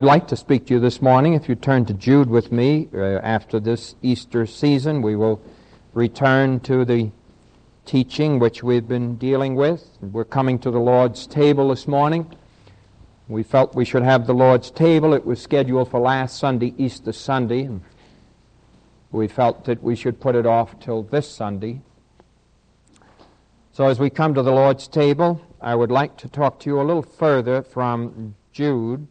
I'd like to speak to you this morning. If you turn to Jude with me, uh, after this Easter season, we will return to the teaching which we've been dealing with. We're coming to the Lord's table this morning. We felt we should have the Lord's table. It was scheduled for last Sunday, Easter Sunday. And we felt that we should put it off till this Sunday. So as we come to the Lord's table, I would like to talk to you a little further from Jude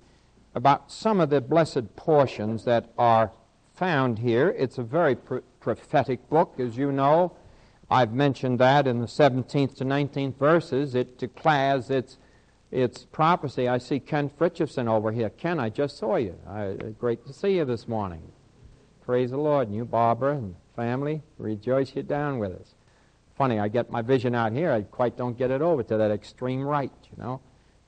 about some of the blessed portions that are found here. It's a very pr- prophetic book, as you know. I've mentioned that in the 17th to 19th verses. It declares its, its prophecy. I see Ken Fritchefson over here. Ken, I just saw you. I, uh, great to see you this morning. Praise the Lord. And you, Barbara, and family, rejoice you're down with us. Funny, I get my vision out here. I quite don't get it over to that extreme right, you know.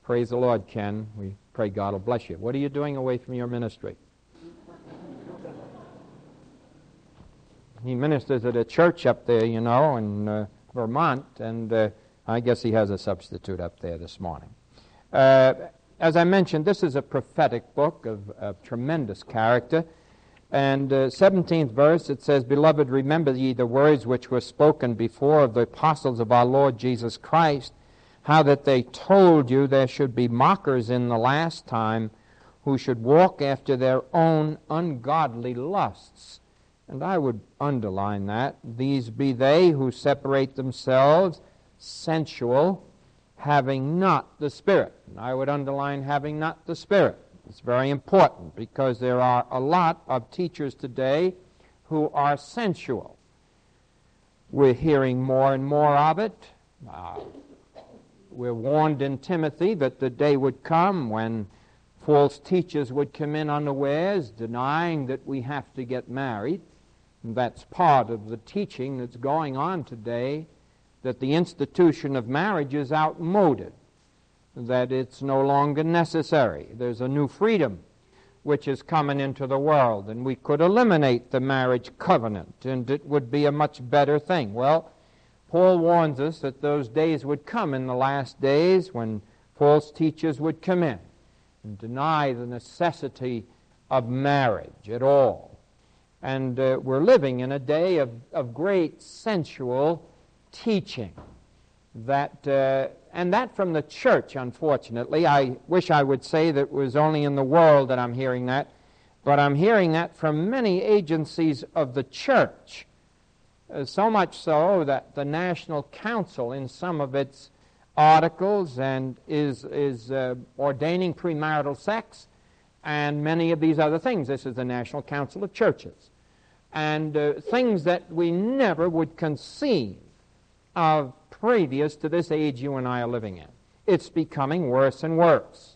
Praise the Lord, Ken. We Pray God will bless you. What are you doing away from your ministry? he ministers at a church up there, you know, in uh, Vermont, and uh, I guess he has a substitute up there this morning. Uh, as I mentioned, this is a prophetic book of, of tremendous character. And uh, 17th verse, it says, Beloved, remember ye the words which were spoken before of the apostles of our Lord Jesus Christ, how that they told you there should be mockers in the last time who should walk after their own ungodly lusts. And I would underline that. These be they who separate themselves sensual, having not the Spirit. And I would underline having not the Spirit. It's very important because there are a lot of teachers today who are sensual. We're hearing more and more of it. Uh, we're warned in Timothy that the day would come when false teachers would come in unawares, denying that we have to get married. And that's part of the teaching that's going on today that the institution of marriage is outmoded, that it's no longer necessary. There's a new freedom which is coming into the world, and we could eliminate the marriage covenant, and it would be a much better thing. Well, Paul warns us that those days would come in the last days when false teachers would come in and deny the necessity of marriage at all. And uh, we're living in a day of, of great sensual teaching. That, uh, and that from the church, unfortunately. I wish I would say that it was only in the world that I'm hearing that, but I'm hearing that from many agencies of the church uh, so much so that the National Council, in some of its articles, and is, is uh, ordaining premarital sex and many of these other things. This is the National Council of Churches. And uh, things that we never would conceive of previous to this age you and I are living in. It's becoming worse and worse.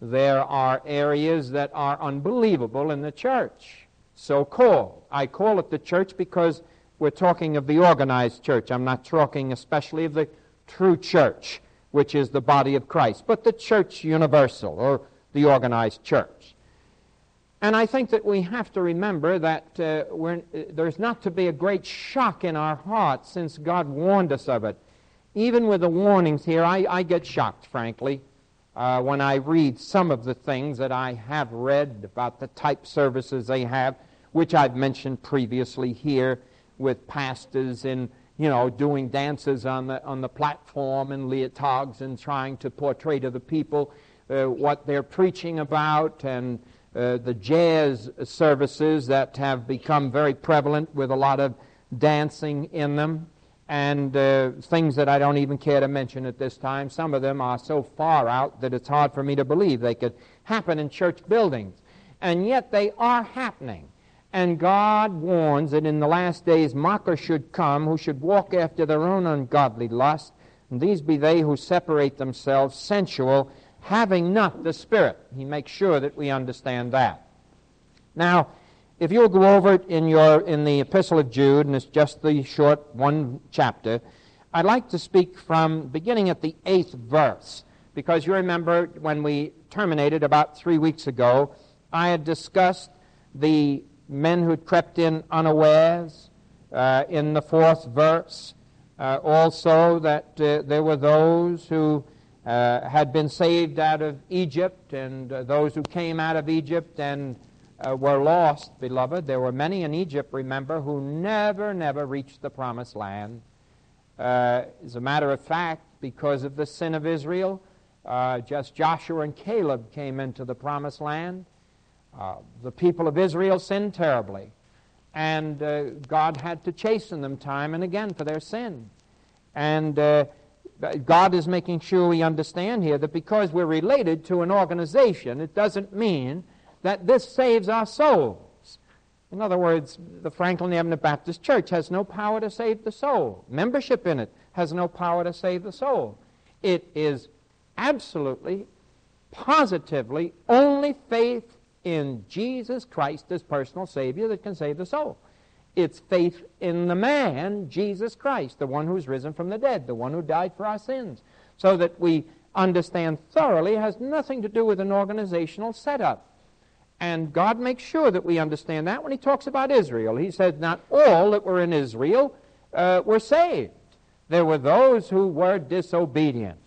There are areas that are unbelievable in the church, so called. I call it the church because we're talking of the organized church. I'm not talking especially of the true church, which is the body of Christ, but the church universal or the organized church. And I think that we have to remember that uh, there's not to be a great shock in our hearts since God warned us of it. Even with the warnings here, I, I get shocked, frankly, uh, when I read some of the things that I have read about the type services they have, which I've mentioned previously here with pastors and you know doing dances on the on the platform and leotards and trying to portray to the people uh, what they're preaching about and uh, the jazz services that have become very prevalent with a lot of dancing in them and uh, things that I don't even care to mention at this time. Some of them are so far out that it's hard for me to believe they could happen in church buildings. And yet they are happening. And God warns that in the last days mockers should come who should walk after their own ungodly lust. And these be they who separate themselves sensual, having not the Spirit. He makes sure that we understand that. Now, if you'll go over it in, your, in the Epistle of Jude, and it's just the short one chapter, I'd like to speak from beginning at the eighth verse. Because you remember when we terminated about three weeks ago, I had discussed the men who crept in unawares uh, in the fourth verse. Uh, also, that uh, there were those who uh, had been saved out of Egypt, and uh, those who came out of Egypt and were lost, beloved. There were many in Egypt, remember, who never, never reached the promised land. As a matter of fact, because of the sin of Israel, just Joshua and Caleb came into the promised land. Uh, the people of Israel sinned terribly, and God had to chasten them time and again for their sin. And God is making sure we understand here that because we're related to an organization, it doesn't mean that this saves our souls. In other words, the Franklin Avenue Baptist Church has no power to save the soul. Membership in it has no power to save the soul. It is absolutely, positively only faith in Jesus Christ as personal Savior that can save the soul. It's faith in the man, Jesus Christ, the one who's risen from the dead, the one who died for our sins. So that we understand thoroughly has nothing to do with an organizational setup. And God makes sure that we understand that when He talks about Israel. He said, Not all that were in Israel uh, were saved. There were those who were disobedient,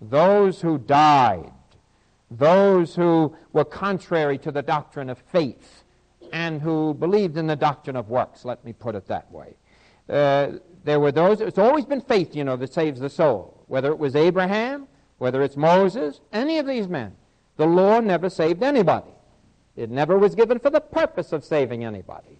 those who died, those who were contrary to the doctrine of faith and who believed in the doctrine of works, let me put it that way. Uh, there were those, it's always been faith, you know, that saves the soul. Whether it was Abraham, whether it's Moses, any of these men. The law never saved anybody. It never was given for the purpose of saving anybody.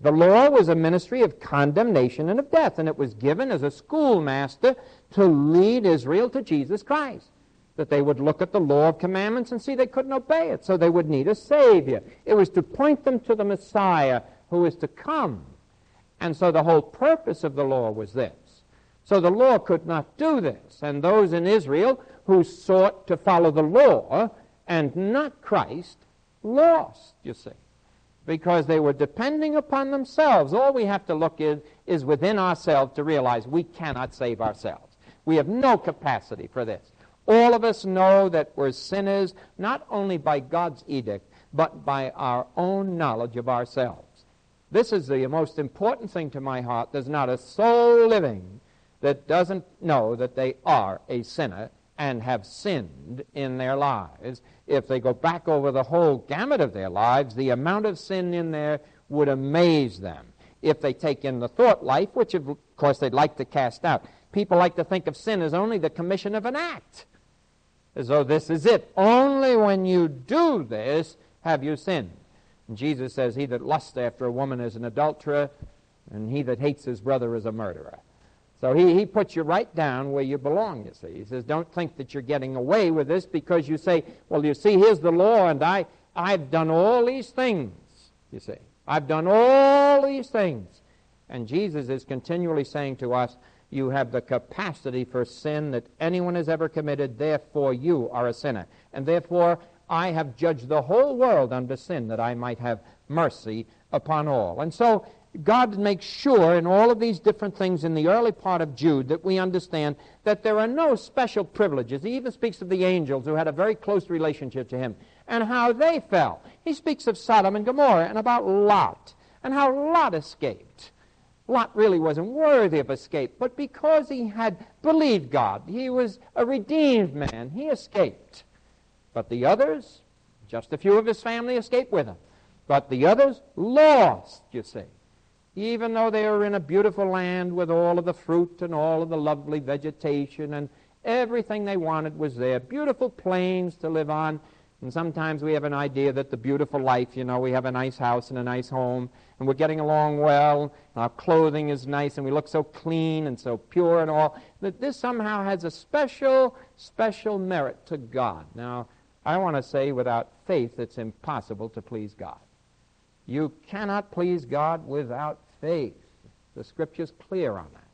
The law was a ministry of condemnation and of death, and it was given as a schoolmaster to lead Israel to Jesus Christ that they would look at the law of commandments and see they couldn't obey it, so they would need a Savior. It was to point them to the Messiah who is to come. And so the whole purpose of the law was this. So the law could not do this. And those in Israel who sought to follow the law and not Christ lost, you see, because they were depending upon themselves. All we have to look in is within ourselves to realize we cannot save ourselves. We have no capacity for this. All of us know that we're sinners, not only by God's edict, but by our own knowledge of ourselves. This is the most important thing to my heart. There's not a soul living that doesn't know that they are a sinner and have sinned in their lives. If they go back over the whole gamut of their lives, the amount of sin in there would amaze them. If they take in the thought life, which of course they'd like to cast out, people like to think of sin as only the commission of an act as though this is it. Only when you do this have you sinned. And Jesus says, He that lusts after a woman is an adulterer, and he that hates his brother is a murderer. So he, he puts you right down where you belong, you see. He says, Don't think that you're getting away with this because you say, Well, you see, here's the law, and I, I've done all these things, you see. I've done all these things. And Jesus is continually saying to us, you have the capacity for sin that anyone has ever committed. Therefore, you are a sinner. And therefore, I have judged the whole world unto sin that I might have mercy upon all. And so, God makes sure in all of these different things in the early part of Jude that we understand that there are no special privileges. He even speaks of the angels who had a very close relationship to him and how they fell. He speaks of Sodom and Gomorrah and about Lot and how Lot escaped. Lot really wasn't worthy of escape, but because he had believed God, he was a redeemed man, he escaped. But the others, just a few of his family escaped with him. But the others lost, you see. Even though they were in a beautiful land with all of the fruit and all of the lovely vegetation and everything they wanted was there, beautiful plains to live on. And sometimes we have an idea that the beautiful life, you know, we have a nice house and a nice home, and we're getting along well, our clothing is nice, and we look so clean and so pure and all, that this somehow has a special, special merit to God. Now, I want to say without faith, it's impossible to please God. You cannot please God without faith. The Scripture's clear on that.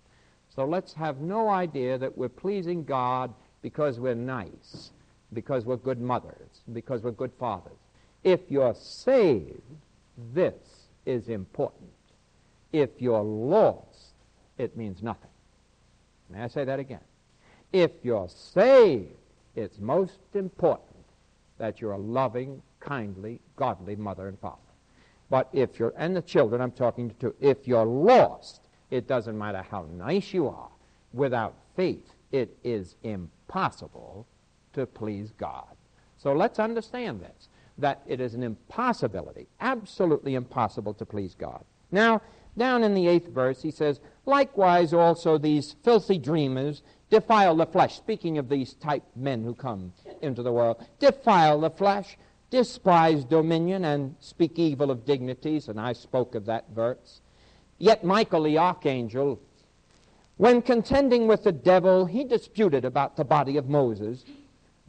So let's have no idea that we're pleasing God because we're nice, because we're good mothers, because we're good fathers. If you're saved, this is important. If you're lost, it means nothing. May I say that again? If you're saved, it's most important that you're a loving, kindly, godly mother and father. But if you're, and the children I'm talking to, if you're lost, it doesn't matter how nice you are. Without faith, it is impossible to please God. So let's understand this that it is an impossibility, absolutely impossible to please God. Now, down in the eighth verse, he says, Likewise also these filthy dreamers defile the flesh. Speaking of these type men who come into the world, defile the flesh, despise dominion, and speak evil of dignities. And I spoke of that verse. Yet Michael the archangel, when contending with the devil, he disputed about the body of Moses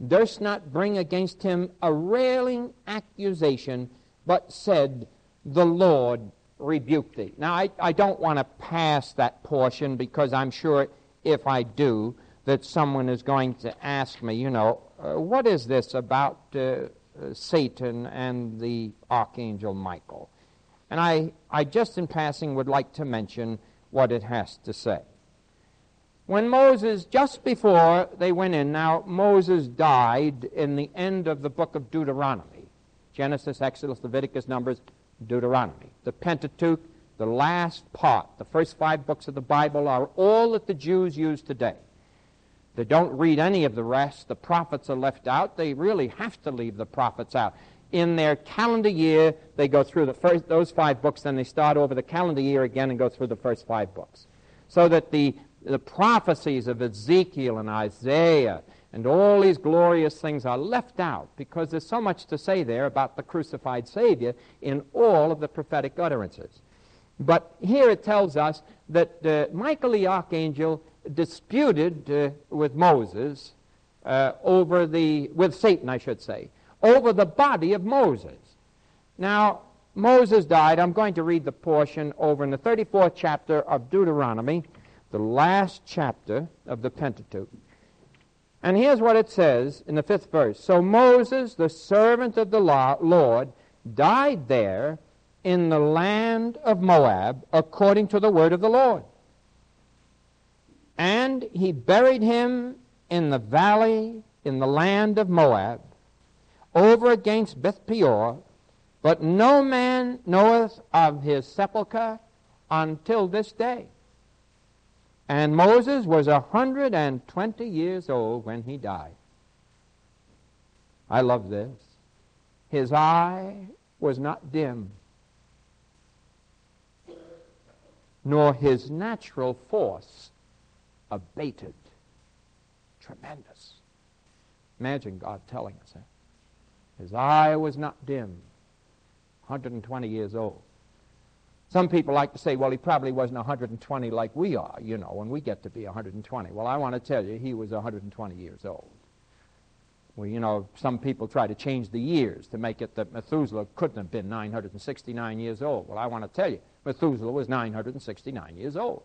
durst not bring against him a railing accusation, but said, The Lord rebuke thee. Now, I, I don't want to pass that portion because I'm sure if I do, that someone is going to ask me, you know, uh, what is this about uh, uh, Satan and the archangel Michael? And I, I just in passing would like to mention what it has to say. When Moses, just before they went in, now Moses died in the end of the book of Deuteronomy Genesis, Exodus, Leviticus, Numbers, Deuteronomy. The Pentateuch, the last part, the first five books of the Bible are all that the Jews use today. They don't read any of the rest. The prophets are left out. They really have to leave the prophets out. In their calendar year, they go through the first, those five books, then they start over the calendar year again and go through the first five books. So that the the prophecies of Ezekiel and Isaiah and all these glorious things are left out because there's so much to say there about the crucified Savior in all of the prophetic utterances. But here it tells us that uh, Michael the archangel disputed uh, with Moses uh, over the, with Satan, I should say, over the body of Moses. Now, Moses died. I'm going to read the portion over in the 34th chapter of Deuteronomy the last chapter of the Pentateuch. And here's what it says in the fifth verse So Moses, the servant of the Lord, died there in the land of Moab according to the word of the Lord. And he buried him in the valley in the land of Moab, over against Beth Peor, but no man knoweth of his sepulchre until this day. And Moses was a 120 years old when he died. I love this. His eye was not dim, nor his natural force abated. Tremendous. Imagine God telling us that. His eye was not dim, 120 years old. Some people like to say, well, he probably wasn't 120 like we are, you know, when we get to be 120. Well, I want to tell you, he was 120 years old. Well, you know, some people try to change the years to make it that Methuselah couldn't have been 969 years old. Well, I want to tell you, Methuselah was 969 years old.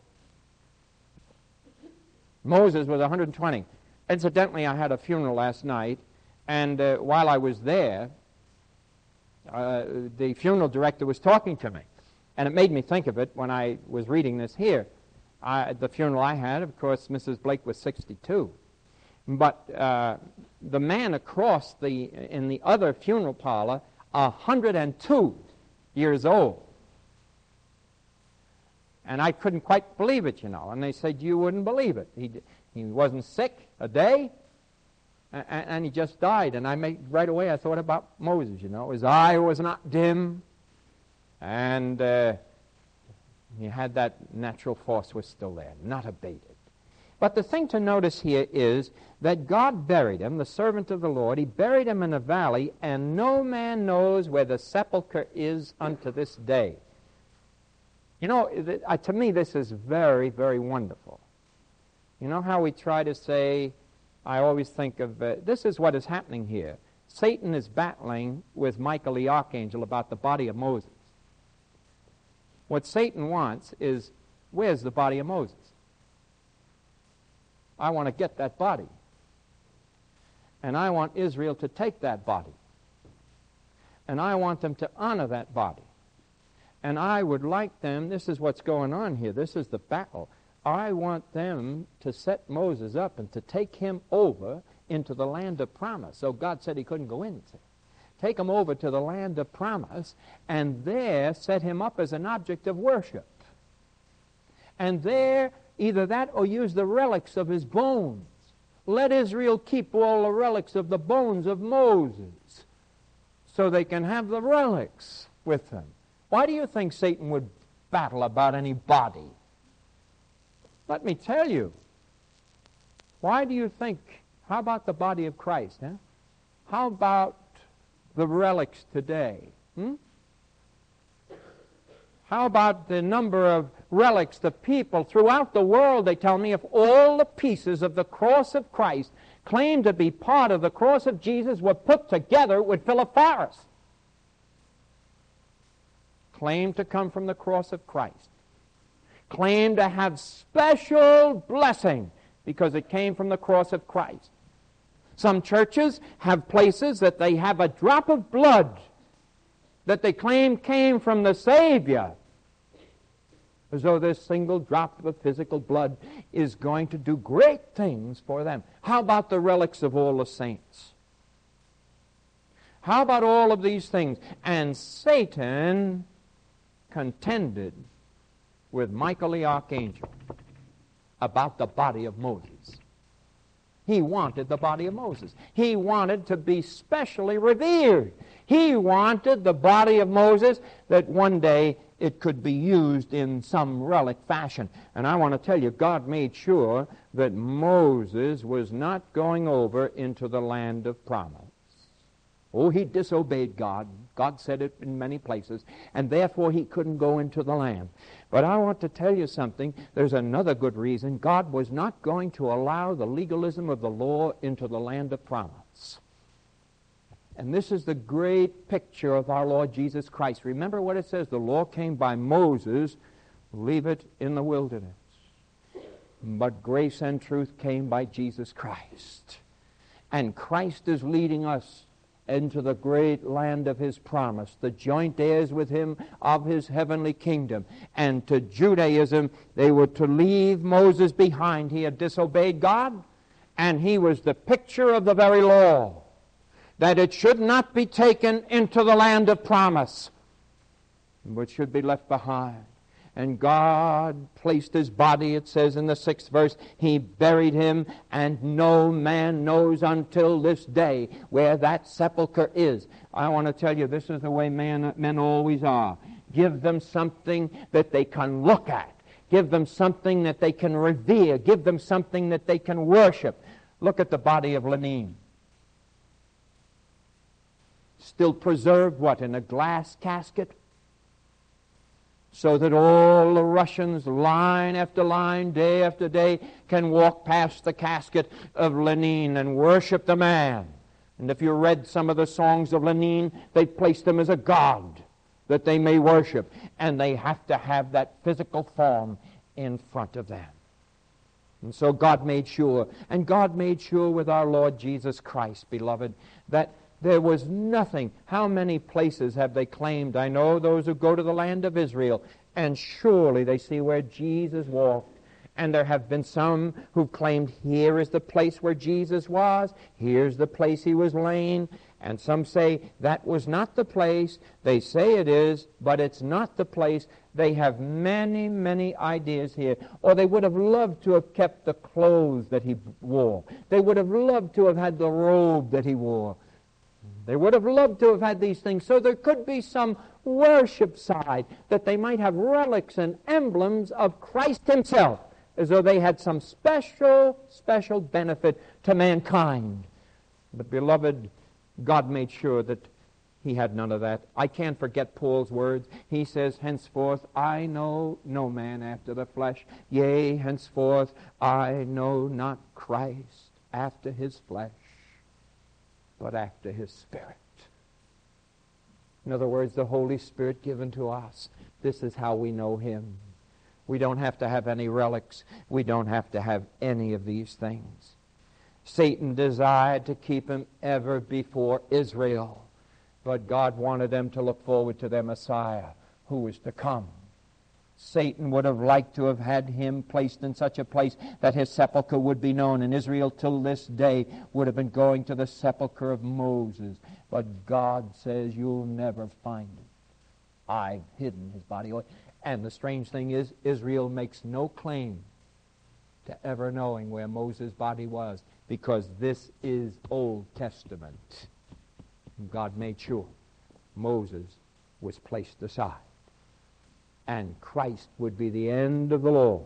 Moses was 120. Incidentally, I had a funeral last night, and uh, while I was there, uh, the funeral director was talking to me. And it made me think of it when I was reading this here. I, the funeral I had, of course, Mrs. Blake was 62. But uh, the man across the, in the other funeral parlor, 102 years old. And I couldn't quite believe it, you know. And they said, You wouldn't believe it. He, he wasn't sick a day, and, and he just died. And I made, right away I thought about Moses, you know. His eye was not dim, and uh, he had that natural force was still there, not abated. But the thing to notice here is that God buried him, the servant of the Lord. He buried him in a valley, and no man knows where the sepulchre is unto this day. You know, uh, to me, this is very, very wonderful. You know how we try to say, I always think of uh, this is what is happening here. Satan is battling with Michael the archangel about the body of Moses. What Satan wants is where's the body of Moses? I want to get that body. And I want Israel to take that body. And I want them to honor that body. And I would like them, this is what's going on here, this is the battle. I want them to set Moses up and to take him over into the land of promise. So God said he couldn't go in. Take him over to the land of promise, and there set him up as an object of worship. And there, either that or use the relics of his bones Let Israel keep all the relics of the bones of Moses so they can have the relics with them. Why do you think Satan would battle about any body? Let me tell you. Why do you think, how about the body of Christ? Huh? How about the relics today? Hmm? How about the number of relics, the people throughout the world? They tell me if all the pieces of the cross of Christ claimed to be part of the cross of Jesus were put together, would fill a forest. Claim to come from the cross of Christ. Claim to have special blessing because it came from the cross of Christ. Some churches have places that they have a drop of blood that they claim came from the Savior as though this single drop of physical blood is going to do great things for them. How about the relics of all the saints? How about all of these things? And Satan contended with Michael the archangel about the body of Moses. He wanted the body of Moses. He wanted to be specially revered. He wanted the body of Moses that one day it could be used in some relic fashion. And I want to tell you, God made sure that Moses was not going over into the land of promise. Oh, he disobeyed God. God said it in many places, and therefore he couldn't go into the land. But I want to tell you something. There's another good reason. God was not going to allow the legalism of the law into the land of promise. And this is the great picture of our Lord Jesus Christ. Remember what it says the law came by Moses, leave it in the wilderness. But grace and truth came by Jesus Christ. And Christ is leading us into the great land of his promise, the joint heirs with him of his heavenly kingdom. And to Judaism, they were to leave Moses behind. He had disobeyed God, and he was the picture of the very law that it should not be taken into the land of promise, but should be left behind. And God placed his body, it says in the sixth verse, he buried him, and no man knows until this day where that sepulchre is. I want to tell you, this is the way man, men always are. Give them something that they can look at. Give them something that they can revere. Give them something that they can worship. Look at the body of Lenin still preserved, what, in a glass casket? So that all the Russians, line after line, day after day, can walk past the casket of Lenin and worship the man. And if you read some of the songs of Lenin, they placed him as a god that they may worship. And they have to have that physical form in front of them. And so God made sure, and God made sure with our Lord Jesus Christ, beloved, that there was nothing. How many places have they claimed? I know those who go to the land of Israel, and surely they see where Jesus walked. And there have been some who've claimed here is the place where Jesus was, here's the place he was laying. And some say that was not the place. They say it is, but it's not the place. They have many, many ideas here. Or they would have loved to have kept the clothes that he wore. They would have loved to have had the robe that he wore. They would have loved to have had these things, so there could be some worship side, that they might have relics and emblems of Christ Himself, as though they had some special, special benefit to mankind. But, beloved, God made sure that he had none of that. I can't forget Paul's words. He says, Henceforth I know no man after the flesh. Yea, henceforth I know not Christ after his flesh but after his Spirit. In other words, the Holy Spirit given to us. This is how we know him. We don't have to have any relics. We don't have to have any of these things. Satan desired to keep him ever before Israel, but God wanted them to look forward to their Messiah who was to come. Satan would have liked to have had him placed in such a place that his sepulchre would be known. And Israel, till this day, would have been going to the sepulchre of Moses. But God says, You'll never find it. I've hidden his body. And the strange thing is, Israel makes no claim to ever knowing where Moses' body was. because this is Old Testament. God made sure Moses was placed aside. And Christ would be the end of the law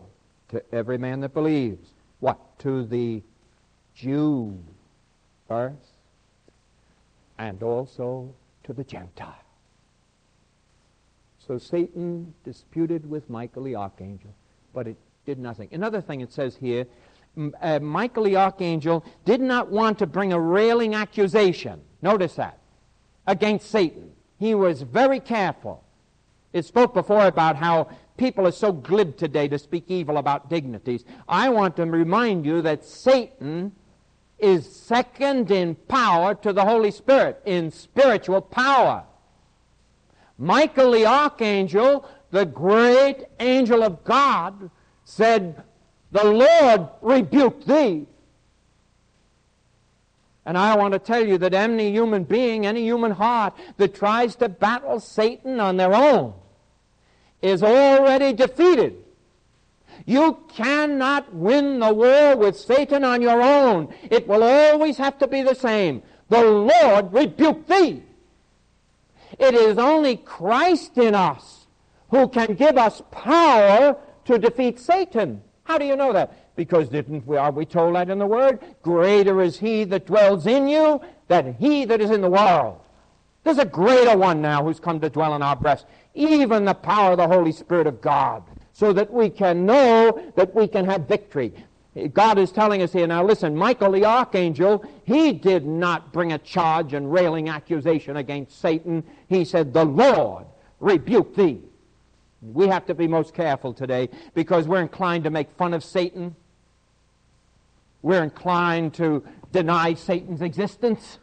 to every man that believes. What? To the Jew first, and also to the Gentile. So Satan disputed with Michael the archangel, but it did nothing. Another thing it says here uh, Michael the archangel did not want to bring a railing accusation. Notice that. Against Satan. He was very careful. It spoke before about how people are so glib today to speak evil about dignities. I want to remind you that Satan is second in power to the Holy Spirit, in spiritual power. Michael the archangel, the great angel of God, said, The Lord rebuked thee. And I want to tell you that any human being, any human heart that tries to battle Satan on their own is already defeated. You cannot win the war with Satan on your own. It will always have to be the same. The Lord rebuke thee. It is only Christ in us who can give us power to defeat Satan. How do you know that? Because didn't we, are we told that in the Word? Greater is he that dwells in you than he that is in the world. There's a greater one now who's come to dwell in our breast, even the power of the Holy Spirit of God so that we can know that we can have victory. God is telling us here now, listen, Michael the archangel, he did not bring a charge and railing accusation against Satan. He said, The Lord rebuke thee. We have to be most careful today because we're inclined to make fun of Satan. We're inclined to deny Satan's existence.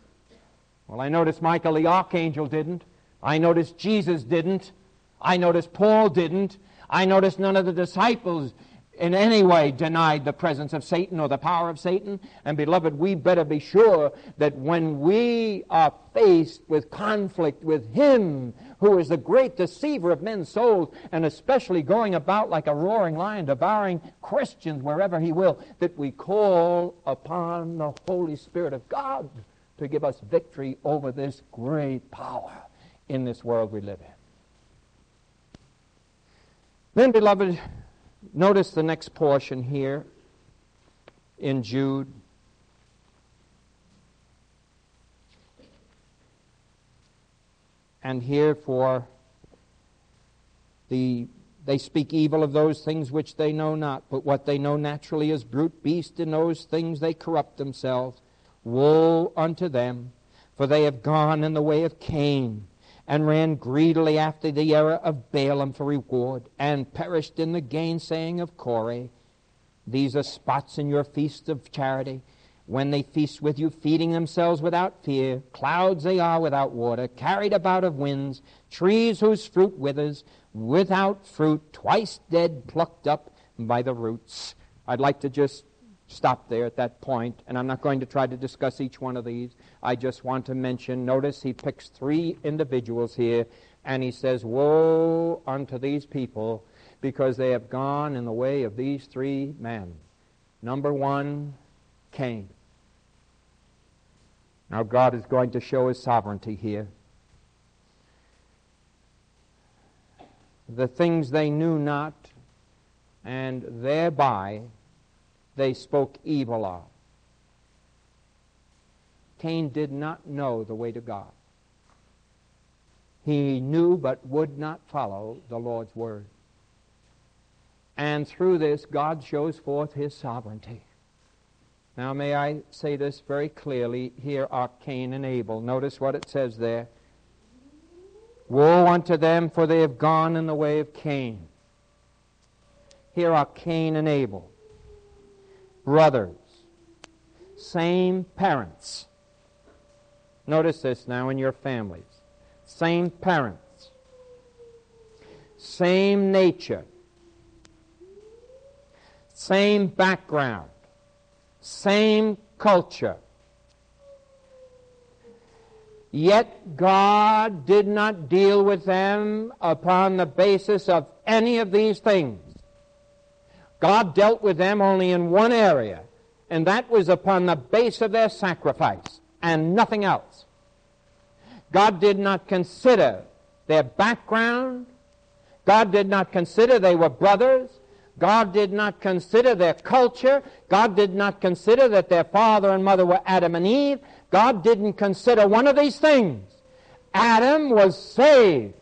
Well, I notice Michael the archangel didn't. I notice Jesus didn't. I notice Paul didn't. I notice none of the disciples in any way denied the presence of Satan or the power of Satan. And beloved, we better be sure that when we are faced with conflict with Him, who is the great deceiver of men's souls, and especially going about like a roaring lion, devouring Christians wherever He will, that we call upon the Holy Spirit of God to give us victory over this great power in this world we live in. Then, beloved, notice the next portion here in Jude. And here for the they speak evil of those things which they know not, but what they know naturally is brute beast, in those things they corrupt themselves. Woe unto them, for they have gone in the way of Cain and ran greedily after the error of Balaam for reward, and perished in the gainsaying of Korah. These are spots in your feast of charity, when they feast with you, feeding themselves without fear. Clouds they are without water, carried about of winds, trees whose fruit withers, without fruit, twice dead, plucked up by the roots. I'd like to just stop there at that point, and I'm not going to try to discuss each one of these. I just want to mention, notice he picks three individuals here, and he says, Woe unto these people, because they have gone in the way of these three men. Number one, Cain. Now, God is going to show his sovereignty here. The things they knew not, and thereby they spoke evil of. Cain did not know the way to God. He knew but would not follow the Lord's word. And through this, God shows forth his sovereignty. Now, may I say this very clearly? Here are Cain and Abel. Notice what it says there. Woe unto them, for they have gone in the way of Cain. Here are Cain and Abel brothers, same parents. Notice this now in your families. Same parents, same nature, same background, same culture. Yet God did not deal with them upon the basis of any of these things. God dealt with them only in one area, and that was upon the base of their sacrifice and nothing else. God did not consider their background. God did not consider they were brothers. God did not consider their culture. God did not consider that their father and mother were Adam and Eve. God didn't consider one of these things. Adam was saved.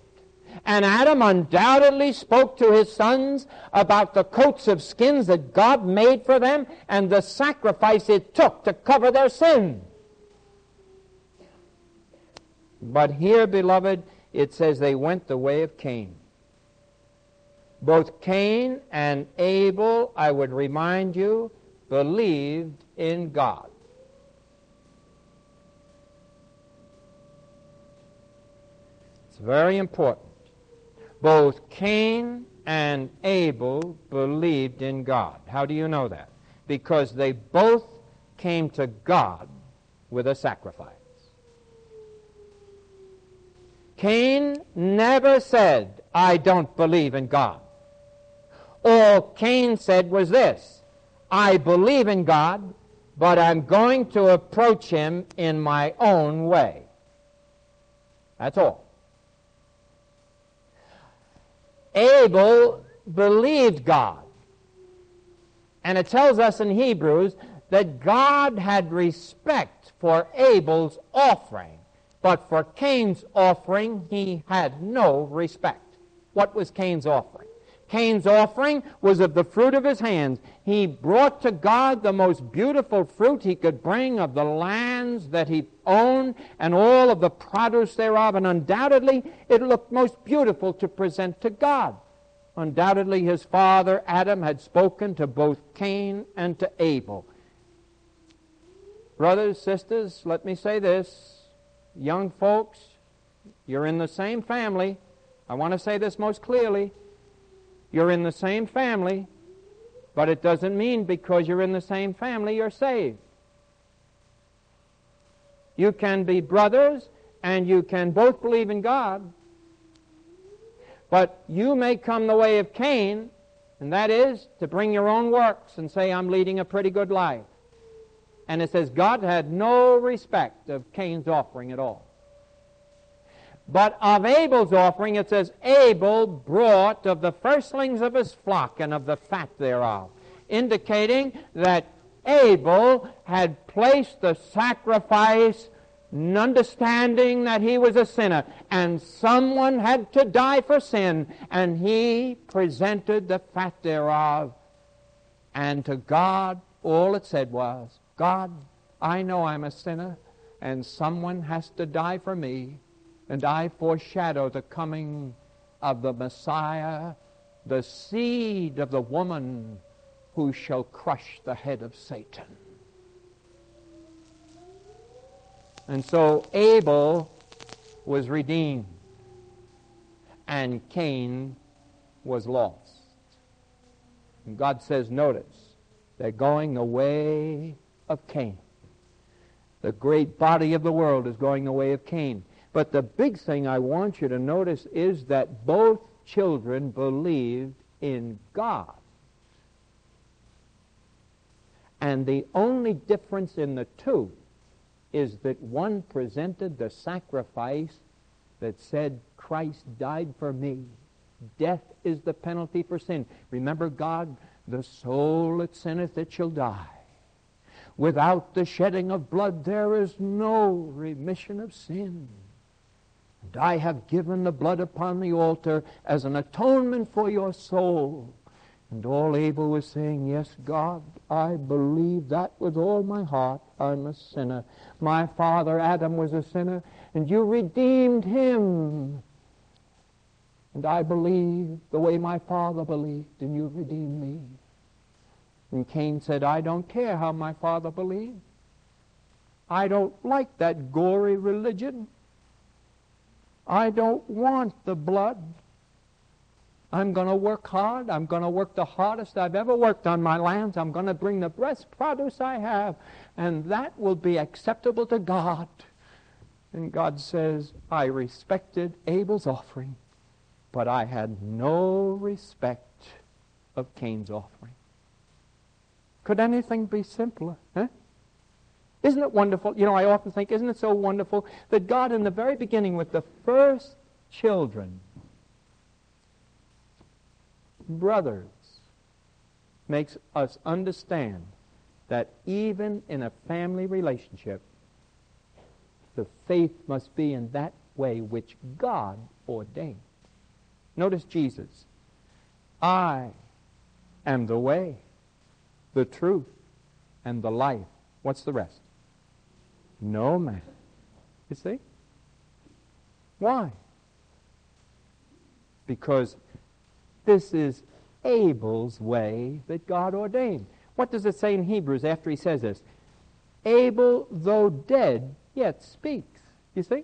And Adam undoubtedly spoke to his sons about the coats of skins that God made for them and the sacrifice it took to cover their sin. But here, beloved, it says they went the way of Cain. Both Cain and Abel, I would remind you, believed in God. It's very important. Both Cain and Abel believed in God. How do you know that? Because they both came to God with a sacrifice. Cain never said, I don't believe in God. All Cain said was this I believe in God, but I'm going to approach him in my own way. That's all. Abel believed God. And it tells us in Hebrews that God had respect for Abel's offering, but for Cain's offering he had no respect. What was Cain's offering? Cain's offering was of the fruit of his hands. He brought to God the most beautiful fruit he could bring of the lands that he owned and all of the produce thereof, and undoubtedly it looked most beautiful to present to God. Undoubtedly his father Adam had spoken to both Cain and to Abel. Brothers, sisters, let me say this. Young folks, you're in the same family. I want to say this most clearly. You're in the same family, but it doesn't mean because you're in the same family you're saved. You can be brothers and you can both believe in God, but you may come the way of Cain, and that is to bring your own works and say, I'm leading a pretty good life. And it says God had no respect of Cain's offering at all. But of Abel's offering, it says, Abel brought of the firstlings of his flock and of the fat thereof, indicating that Abel had placed the sacrifice, understanding that he was a sinner, and someone had to die for sin, and he presented the fat thereof. And to God, all it said was, God, I know I'm a sinner, and someone has to die for me and I foreshadow the coming of the Messiah, the seed of the woman who shall crush the head of Satan. And so Abel was redeemed, and Cain was lost. And God says, notice, they're going the way of Cain. The great body of the world is going the way of Cain. But the big thing I want you to notice is that both children believed in God. And the only difference in the two is that one presented the sacrifice that said, Christ died for me. Death is the penalty for sin. Remember, God, the soul that sinneth, it shall die. Without the shedding of blood, there is no remission of sin. And I have given the blood upon the altar as an atonement for your soul. And all Abel was saying, Yes, God, I believe that with all my heart. I'm a sinner. My father Adam was a sinner, and you redeemed him. And I believe the way my father believed, and you redeemed me. And Cain said, I don't care how my father believed. I don't like that gory religion. I don't want the blood. I'm going to work hard. I'm going to work the hardest I've ever worked on my lands. I'm going to bring the best produce I have, and that will be acceptable to God. And God says, I respected Abel's offering, but I had no respect of Cain's offering. Could anything be simpler? Huh? Isn't it wonderful? You know, I often think, isn't it so wonderful that God, in the very beginning, with the first children, brothers, makes us understand that even in a family relationship, the faith must be in that way which God ordained. Notice Jesus. I am the way, the truth, and the life. What's the rest? No man. You see? Why? Because this is Abel's way that God ordained. What does it say in Hebrews after he says this? Abel, though dead, yet speaks. You see?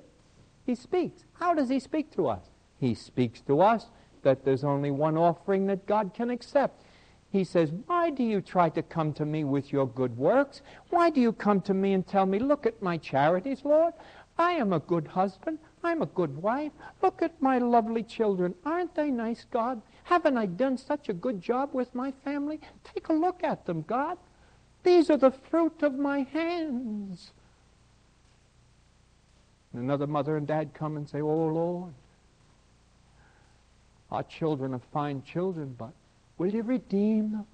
He speaks. How does he speak to us? He speaks to us that there's only one offering that God can accept. He says, Why do you try to come to me with your good works? Why do you come to me and tell me, Look at my charities, Lord? I am a good husband. I'm a good wife. Look at my lovely children. Aren't they nice, God? Haven't I done such a good job with my family? Take a look at them, God. These are the fruit of my hands. And another mother and dad come and say, Oh, Lord, our children are fine children, but will you redeem them?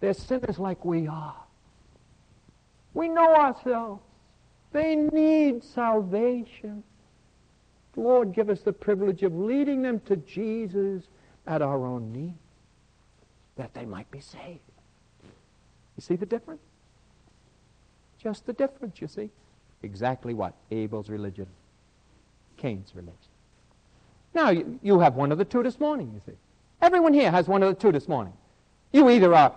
They're sinners like we are. We know ourselves. They need salvation. Lord, give us the privilege of leading them to Jesus at our own need, that they might be saved. You see the difference? Just the difference, you see. Exactly what? Abel's religion, Cain's religion. Now, you, you have one of the two this morning, you see. Everyone here has one of the two this morning. You either are,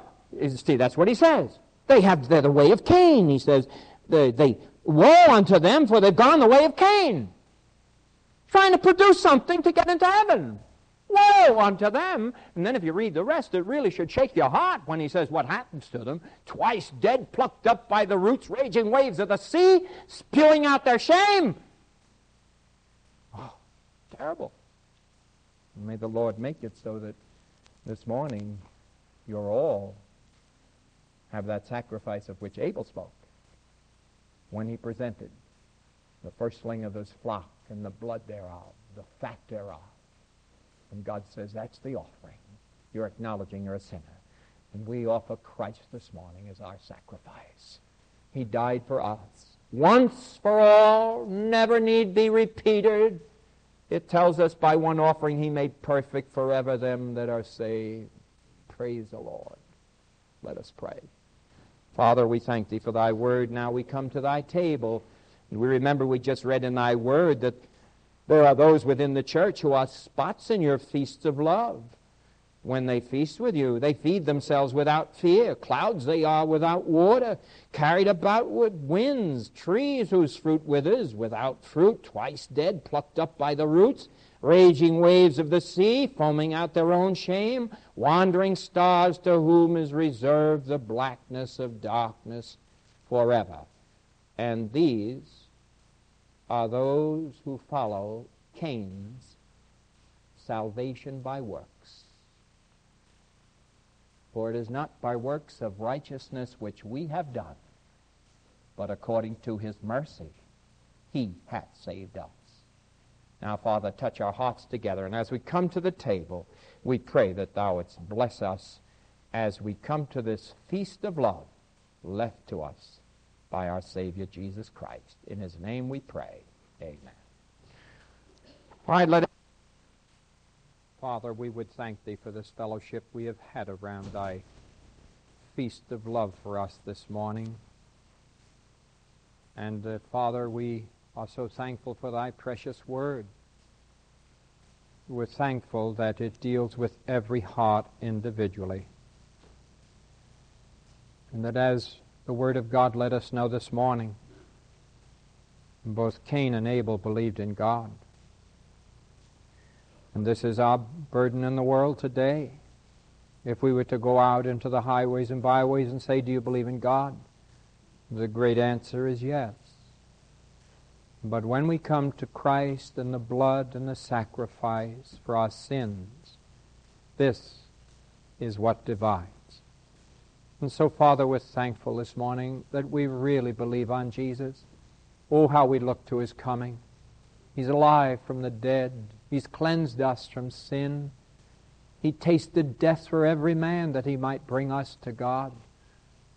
see, that's what he says. They have, they're the way of Cain. He says, they, they woe unto them, for they've gone the way of Cain trying to produce something to get into heaven. Woe unto them. And then if you read the rest, it really should shake your heart when he says what happens to them. Twice dead, plucked up by the roots, raging waves of the sea, spewing out their shame. Oh, terrible. May the Lord make it so that this morning you're all have that sacrifice of which Abel spoke when he presented the firstling of his flock and the blood thereof, the fat thereof. And God says, that's the offering. You're acknowledging you're a sinner. And we offer Christ this morning as our sacrifice. He died for us. Once for all, never need be repeated. It tells us by one offering he made perfect forever them that are saved. Praise the Lord. Let us pray. Father, we thank thee for thy word. Now we come to thy table. And we remember we just read in thy word that there are those within the church who are spots in your feasts of love. When they feast with you, they feed themselves without fear. Clouds they are without water, carried about with winds, trees whose fruit withers, without fruit, twice dead, plucked up by the roots, raging waves of the sea, foaming out their own shame, wandering stars to whom is reserved the blackness of darkness forever. And these are those who follow Cain's salvation by works. For it is not by works of righteousness which we have done, but according to his mercy he hath saved us. Now, Father, touch our hearts together, and as we come to the table, we pray that thou wouldst bless us as we come to this feast of love left to us by our Savior Jesus Christ. In his name we pray. Amen. All right, let Father, we would thank thee for this fellowship we have had around thy feast of love for us this morning. And uh, Father, we are so thankful for thy precious word. We're thankful that it deals with every heart individually. And that as the Word of God let us know this morning. Both Cain and Abel believed in God. And this is our burden in the world today. If we were to go out into the highways and byways and say, Do you believe in God? The great answer is yes. But when we come to Christ and the blood and the sacrifice for our sins, this is what divides. And so, Father, we're thankful this morning that we really believe on Jesus. Oh, how we look to his coming. He's alive from the dead. He's cleansed us from sin. He tasted death for every man that he might bring us to God.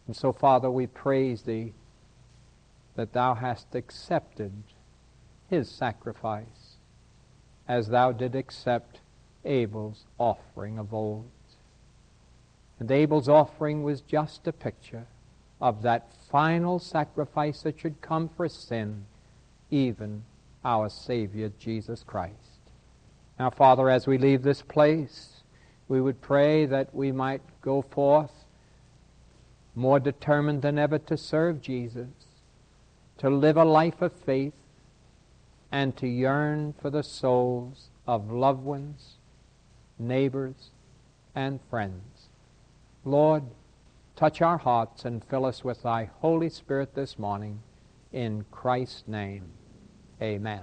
And so, Father, we praise thee that thou hast accepted his sacrifice as thou did accept Abel's offering of old. And Abel's offering was just a picture of that final sacrifice that should come for sin, even our Savior Jesus Christ. Now, Father, as we leave this place, we would pray that we might go forth more determined than ever to serve Jesus, to live a life of faith, and to yearn for the souls of loved ones, neighbors, and friends. Lord, touch our hearts and fill us with thy Holy Spirit this morning. In Christ's name, amen.